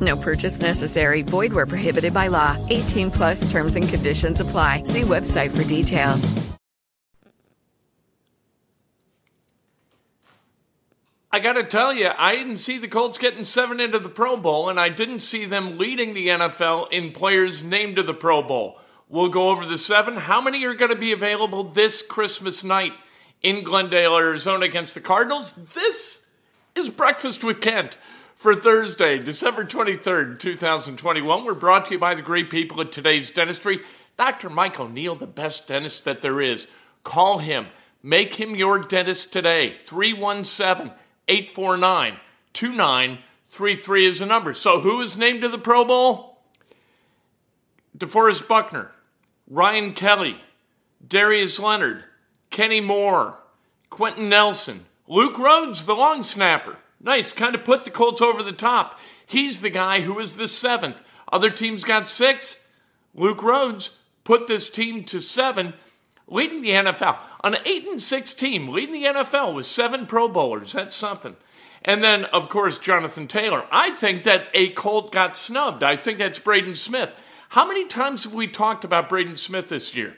No purchase necessary. Void where prohibited by law. 18 plus terms and conditions apply. See website for details. I got to tell you, I didn't see the Colts getting seven into the Pro Bowl, and I didn't see them leading the NFL in players named to the Pro Bowl. We'll go over the seven. How many are going to be available this Christmas night in Glendale, Arizona against the Cardinals? This is Breakfast with Kent for Thursday, December 23rd, 2021. We're brought to you by the great people at today's dentistry. Dr. Mike O'Neill, the best dentist that there is. Call him. Make him your dentist today. 317 849 2933 is the number. So, who is named to the Pro Bowl? DeForest Buckner, Ryan Kelly, Darius Leonard, Kenny Moore, Quenton Nelson, Luke Rhodes, the long snapper. Nice, kind of put the Colts over the top. He's the guy who is the seventh. Other teams got six. Luke Rhodes put this team to seven, leading the NFL. An eight and six team leading the NFL with seven Pro Bowlers. That's something. And then, of course, Jonathan Taylor. I think that a Colt got snubbed. I think that's Braden Smith. How many times have we talked about Braden Smith this year?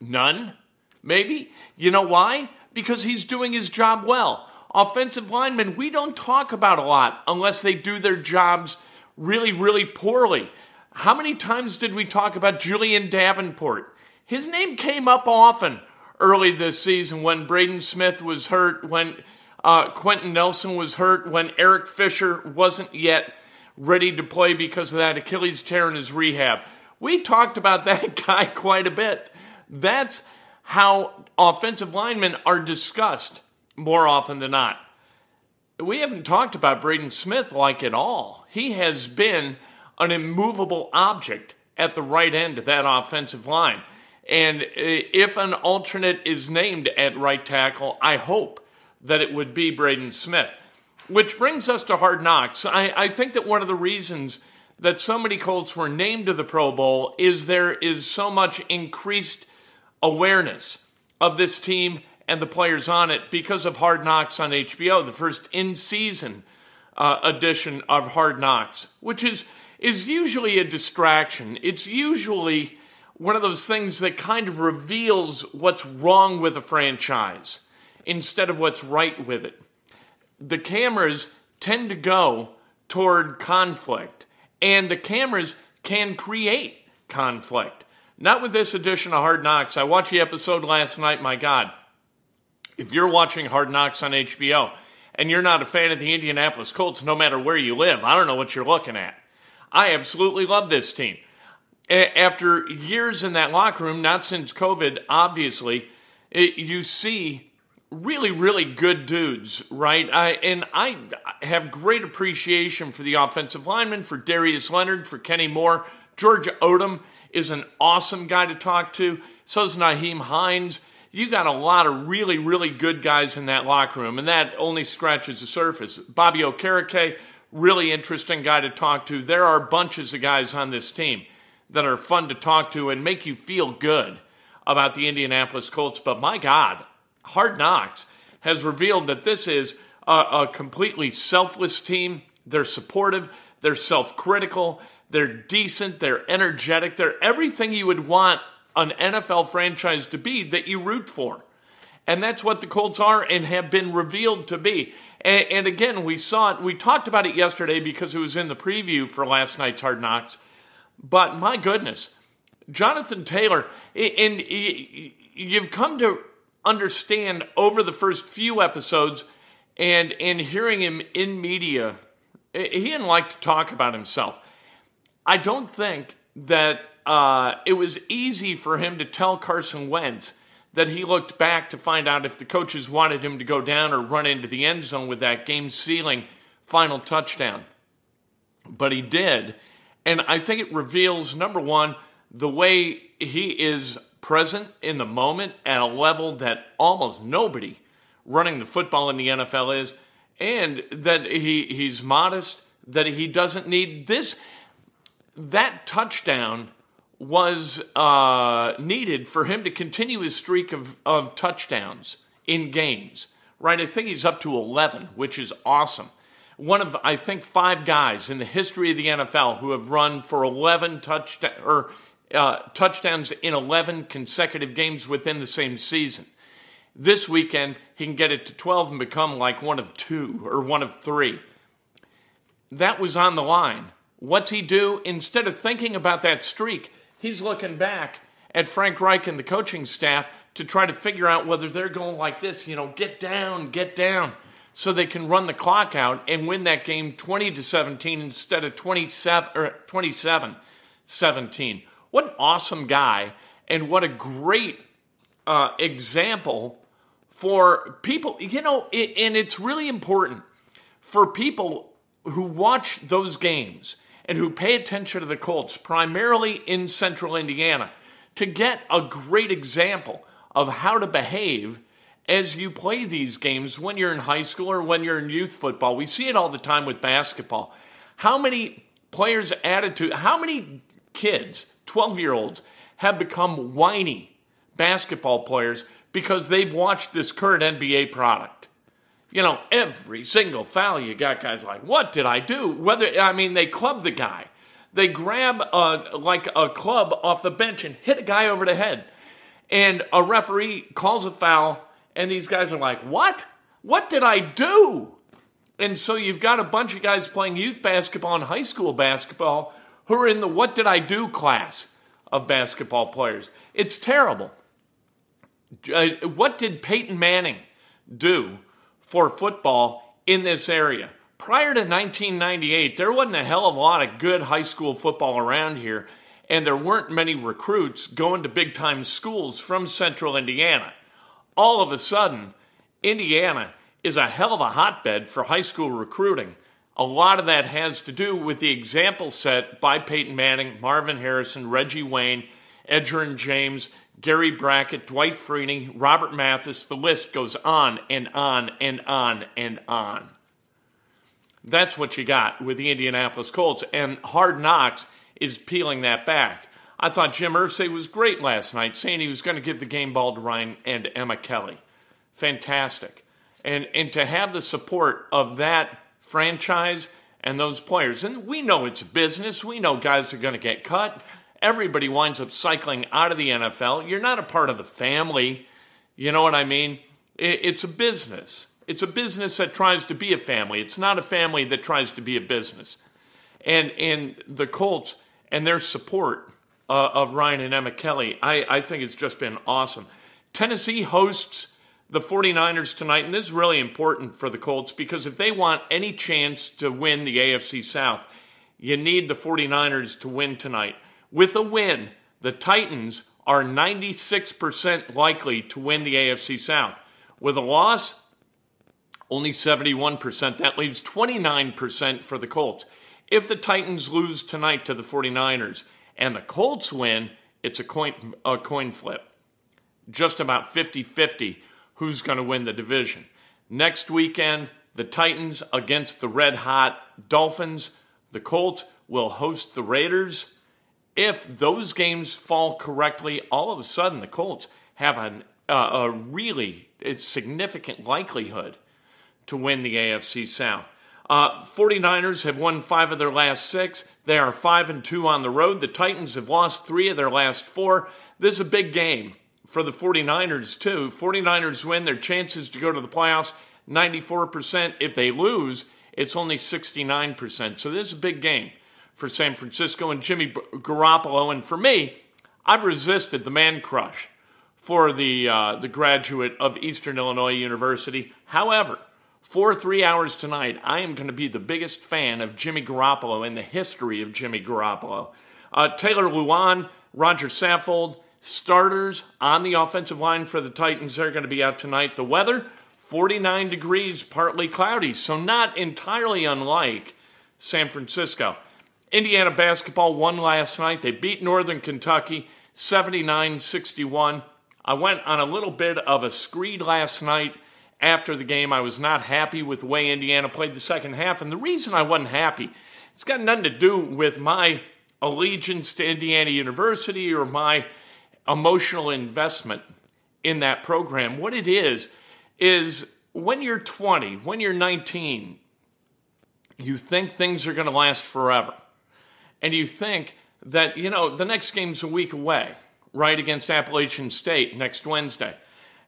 None? Maybe? You know why? Because he's doing his job well. Offensive linemen, we don't talk about a lot unless they do their jobs really, really poorly. How many times did we talk about Julian Davenport? His name came up often early this season when Braden Smith was hurt, when uh, Quenton Nelson was hurt, when Eric Fisher wasn't yet ready to play because of that Achilles tear in his rehab. We talked about that guy quite a bit. That's how offensive linemen are discussed more often than not. We haven't talked about Braden Smith like at all. He has been an immovable object at the right end of that offensive line. And if an alternate is named at right tackle, I hope that it would be Braden Smith. Which brings us to hard knocks. I, I think that one of the reasons that so many Colts were named to the Pro Bowl is there is so much increased awareness of this team and the players on it because of Hard Knocks on HBO, the first in season uh, edition of Hard Knocks, which is, is usually a distraction. It's usually one of those things that kind of reveals what's wrong with a franchise instead of what's right with it. The cameras tend to go toward conflict, and the cameras can create conflict. Not with this edition of Hard Knocks. I watched the episode last night, my God. If you're watching Hard Knocks on HBO and you're not a fan of the Indianapolis Colts, no matter where you live, I don't know what you're looking at. I absolutely love this team. After years in that locker room, not since COVID, obviously, it, you see really, really good dudes, right? I, and I have great appreciation for the offensive linemen, for Darius Leonard, for Kenny Moore. Georgia Odum is an awesome guy to talk to. So is Nyheim Hines you got a lot of really, really good guys in that locker room, and that only scratches the surface. Bobby Okereke, really interesting guy to talk to. There are bunches of guys on this team that are fun to talk to and make you feel good about the Indianapolis Colts. But my God, Hard Knocks has revealed that this is a, a completely selfless team. They're supportive, they're self critical, they're decent, they're energetic, they're everything you would want an NFL franchise to be that you root for. And that's what the Colts are and have been revealed to be. And, and, again, we saw it, we talked about it yesterday because it was in the preview for last night's Hard Knocks. But my goodness, Jonathan Taylor, and you've come to understand over the first few episodes and and hearing him in media, he didn't like to talk about himself. I don't think that uh, it was easy for him to tell Carson Wentz that he looked back to find out if the coaches wanted him to go down or run into the end zone with that game sealing final touchdown. But he did. And I think it reveals, number one, the way he is present in the moment at a level that almost nobody running the football in the NFL is, and that he, he's modest, that he doesn't need this. That touchdown was uh, needed for him to continue his streak of, of touchdowns in games, right? I think he's up to 11, which is awesome. One of, I think, five guys in the history of the NFL who have run for 11 touchdowns or uh, touchdowns in 11 consecutive games within the same season. This weekend, he can get it to 12 and become like one of two or one of three. That was on the line. What's he do? Instead of thinking about that streak, he's looking back at Frank Reich and the coaching staff to try to figure out whether they're going like this, you know, get down, get down, so they can run the clock out and win that game 20 to 17 instead of 27 or 27 17. What an awesome guy, and what a great uh, example for people. You know, it, and it's really important for people who watch those games and who pay attention to the Colts, primarily in central Indiana, to get a great example of how to behave as you play these games when you're in high school or when you're in youth football. We see it all the time with basketball. How many players' attitude, how many kids, 12 year olds, have become whiny basketball players because they've watched this current NBA product? You know, every single foul you got guys like, what did I do? Whether, I mean, they club the guy. They grab a, like a club off the bench and hit a guy over the head. And a referee calls a foul, and these guys are like, what? What did I do? And so you've got a bunch of guys playing youth basketball and high school basketball who are in the what did I do class of basketball players. It's terrible. Uh, what did Peyton Manning do for football in this area. Prior to 1998, there wasn't a hell of a lot of good high school football around here, and there weren't many recruits going to big time schools from central Indiana. All of a sudden, Indiana is a hell of a hotbed for high school recruiting. A lot of that has to do with the example set by Peyton Manning, Marvin Harrison, Reggie Wayne, Edgerrin James, Gary Brackett, Dwight Freeney, Robert Mathis, the list goes on and on and on and on. That's what you got with the Indianapolis Colts, and Hard Knocks is peeling that back. I thought Jim Irsay was great last night, saying he was going to give the game ball to Ryan and Emma Kelly. Fantastic. And, and to have the support of that franchise and those players, and we know it's business, we know guys are going to get cut everybody winds up cycling out of the NFL. You're not a part of the family. You know what I mean? It's a business. It's a business that tries to be a family. It's not a family that tries to be a business. And and the Colts and their support uh, of Ryan and Emma Kelly, I, I think it's just been awesome. Tennessee hosts the 49ers tonight, and this is really important for the Colts because if they want any chance to win the AFC South, you need the 49ers to win tonight. With a win, the Titans are 96% likely to win the AFC South. With a loss, only 71%. That leaves 29% for the Colts. If the Titans lose tonight to the 49ers and the Colts win, it's a coin, a coin flip. Just about 50 50 who's going to win the division. Next weekend, the Titans against the red hot Dolphins. The Colts will host the Raiders. If those games fall correctly, all of a sudden the Colts have an, uh, a really significant likelihood to win the AFC South. Uh, 49ers have won five of their last six. They are five and two on the road. The Titans have lost three of their last four. This is a big game for the 49ers, too. 49ers win, their chances to go to the playoffs 94%. If they lose, it's only 69%. So this is a big game for San Francisco and Jimmy Garoppolo. And for me, I've resisted the man crush for the uh, the graduate of Eastern Illinois University. However, for three hours tonight, I am going to be the biggest fan of Jimmy Garoppolo in the history of Jimmy Garoppolo. Uh, Taylor Lewan, Roger Saffold, starters on the offensive line for the Titans. They're going to be out tonight. The weather, 49 degrees, partly cloudy, so not entirely unlike San Francisco. Indiana basketball won last night. They beat Northern Kentucky 79 61. I went on a little bit of a screed last night after the game. I was not happy with the way Indiana played the second half. And the reason I wasn't happy, it's got nothing to do with my allegiance to Indiana University or my emotional investment in that program. What it is, is when you're 20, when you're 19, you think things are going to last forever. And you think that, you know, the next game's a week away, right, against Appalachian State next Wednesday.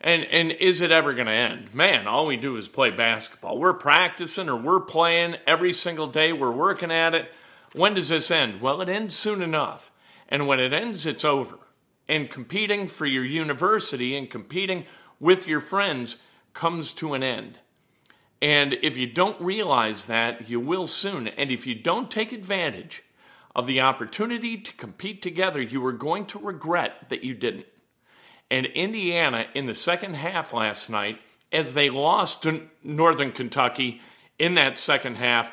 And, and is it ever going to end? Man, all we do is play basketball. We're practicing or we're playing every single day. We're working at it. When does this end? Well, it ends soon enough. And when it ends, it's over. And competing for your university and competing with your friends comes to an end. And if you don't realize that, you will soon. And if you don't take advantage of the opportunity to compete together, you are going to regret that you didn't. And Indiana, in the second half last night, as they lost to Northern Kentucky in that second half,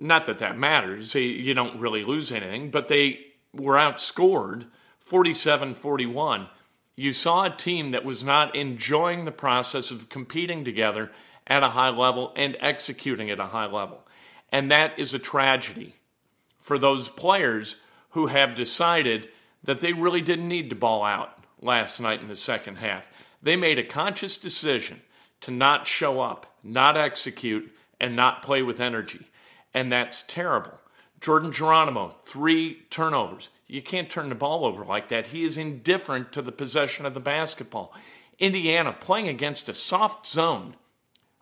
not that that matters, eh, you don't really lose anything, but they were outscored 47 41. You saw a team that was not enjoying the process of competing together at a high level and executing at a high level. And that is a tragedy for those players who have decided that they really didn't need to ball out last night in the second half. They made a conscious decision to not show up, not execute, and not play with energy. And that's terrible. Jordan Geronimo, three turnovers. You can't turn the ball over like that. He is indifferent to the possession of the basketball. Indiana playing against a soft zone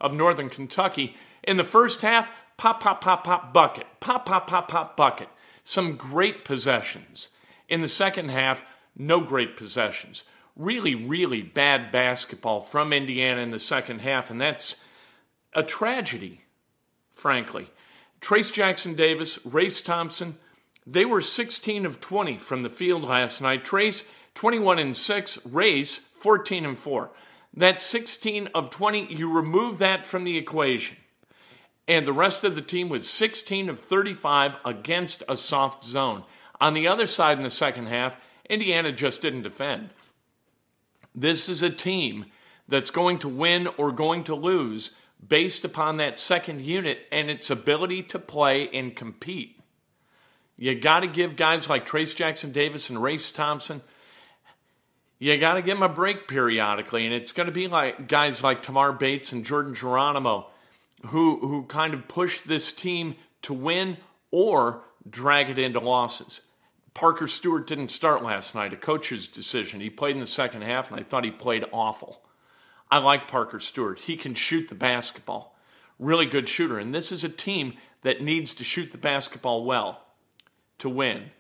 of Northern Kentucky. In the first half, pop, pop, pop, pop, bucket. Pop, pop, pop, pop, bucket. Some great possessions. In the second half, no great possessions. Really, really bad basketball from Indiana in the second half, and that's a tragedy, frankly. Trayce Jackson Davis, Race Thompson, they were 16 of 20 from the field last night. Trayce, 21 and 6, Race, 14 and 4. That 16 of 20, you remove that from the equation. And the rest of the team was 16 of 35 against a soft zone. On the other side in the second half, Indiana just didn't defend. This is a team that's going to win or going to lose based upon that second unit and its ability to play and compete. You got to give guys like Trayce Jackson Davis and Race Thompson you got to give them a break periodically. And it's going to be like guys like Tamar Bates and Jordan Geronimo who, who kind of push this team to win or drag it into losses. Parker Stewart didn't start last night, a coach's decision. He played in the second half, and I thought he played awful. I like Parker Stewart. He can shoot the basketball. Really good shooter. And this is a team that needs to shoot the basketball well to win.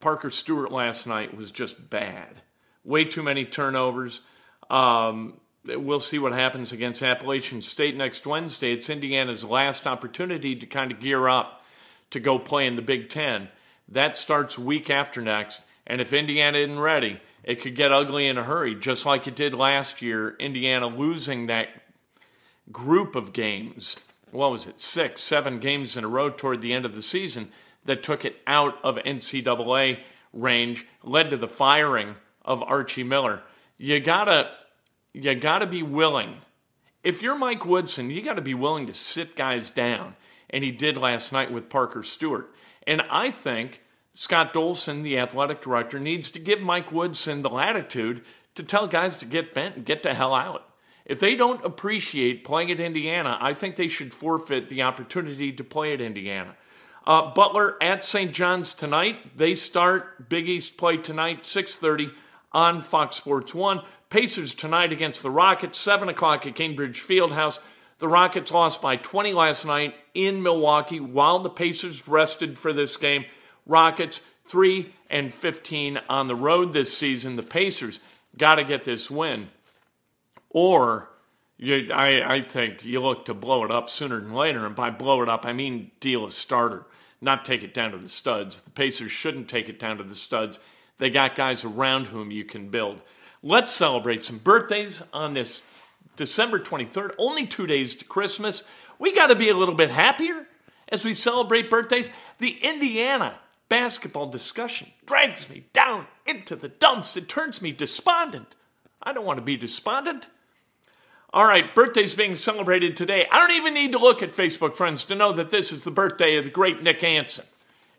Parker Stewart last night was just bad way too many turnovers. Um, we'll see what happens against Appalachian State next Wednesday. It's Indiana's last opportunity to kind of gear up to go play in the Big Ten. That starts week after next. And if Indiana isn't ready, it could get ugly in a hurry, just like it did last year. Indiana losing that group of games. What was it? Six, seven games in a row toward the end of the season that took it out of NCAA range, led to the firing of Archie Miller. You gotta you gotta be willing. If you're Mike Woodson, you gotta be willing to sit guys down. And he did last night with Parker Stewart. And I think Scott Dolson, the athletic director, needs to give Mike Woodson the latitude to tell guys to get bent and get the hell out. If they don't appreciate playing at Indiana, I think they should forfeit the opportunity to play at Indiana. Uh, Butler at St. John's tonight. They start Big East play tonight, 6:30 on Fox Sports 1. Pacers tonight against the Rockets, 7 o'clock at Gainbridge Fieldhouse. The Rockets lost by 20 last night in Milwaukee while the Pacers rested for this game. Rockets 3 and 15 on the road this season. The Pacers got to get this win. Or you, I, I think you look to blow it up sooner than later. And by blow it up, I mean deal a starter, not take it down to the studs. The Pacers shouldn't take it down to the studs. They got guys around whom you can build. Let's celebrate some birthdays on this December 23rd, only two days to Christmas. We got to be a little bit happier as we celebrate birthdays. The Indiana basketball discussion drags me down into the dumps. It turns me despondent. I don't want to be despondent. All right, birthday's being celebrated today. I don't even need to look at Facebook friends to know that this is the birthday of the great Nick Anson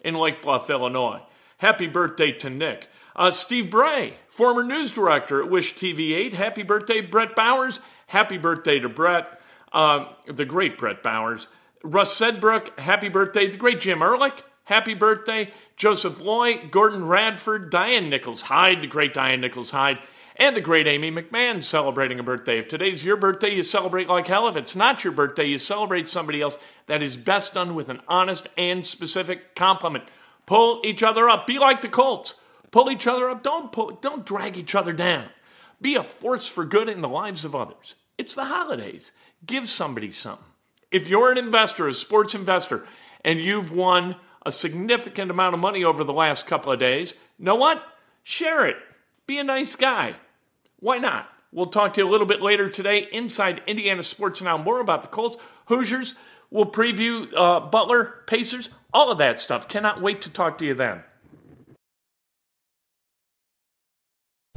in Lake Bluff, Illinois. Happy birthday to Nick. Uh, Steve Bray, former news director at Wish TV 8. Happy birthday, Brett Bowers. Happy birthday to Brett, uh, the great Brett Bowers. Russ Sedbrook, happy birthday. The great Jim Ehrlich, happy birthday. Joseph Loy, Gordon Radford, Diane Nichols Hyde, the great Diane Nichols Hyde, and the great Amy McMahon celebrating a birthday. If today's your birthday, you celebrate like hell. If it's not your birthday, you celebrate somebody else. That is best done with an honest and specific compliment. Pull each other up. Be like the Colts. Pull each other up. Don't pull, don't drag each other down. Be a force for good in the lives of others. It's the holidays. Give somebody something. If you're an investor, a sports investor, and you've won a significant amount of money over the last couple of days, know what? Share it. Be a nice guy. Why not? We'll talk to you a little bit later today inside Indiana Sports Now. More about the Colts, Hoosiers. We'll preview uh, Butler, Pacers, all of that stuff. Cannot wait to talk to you then.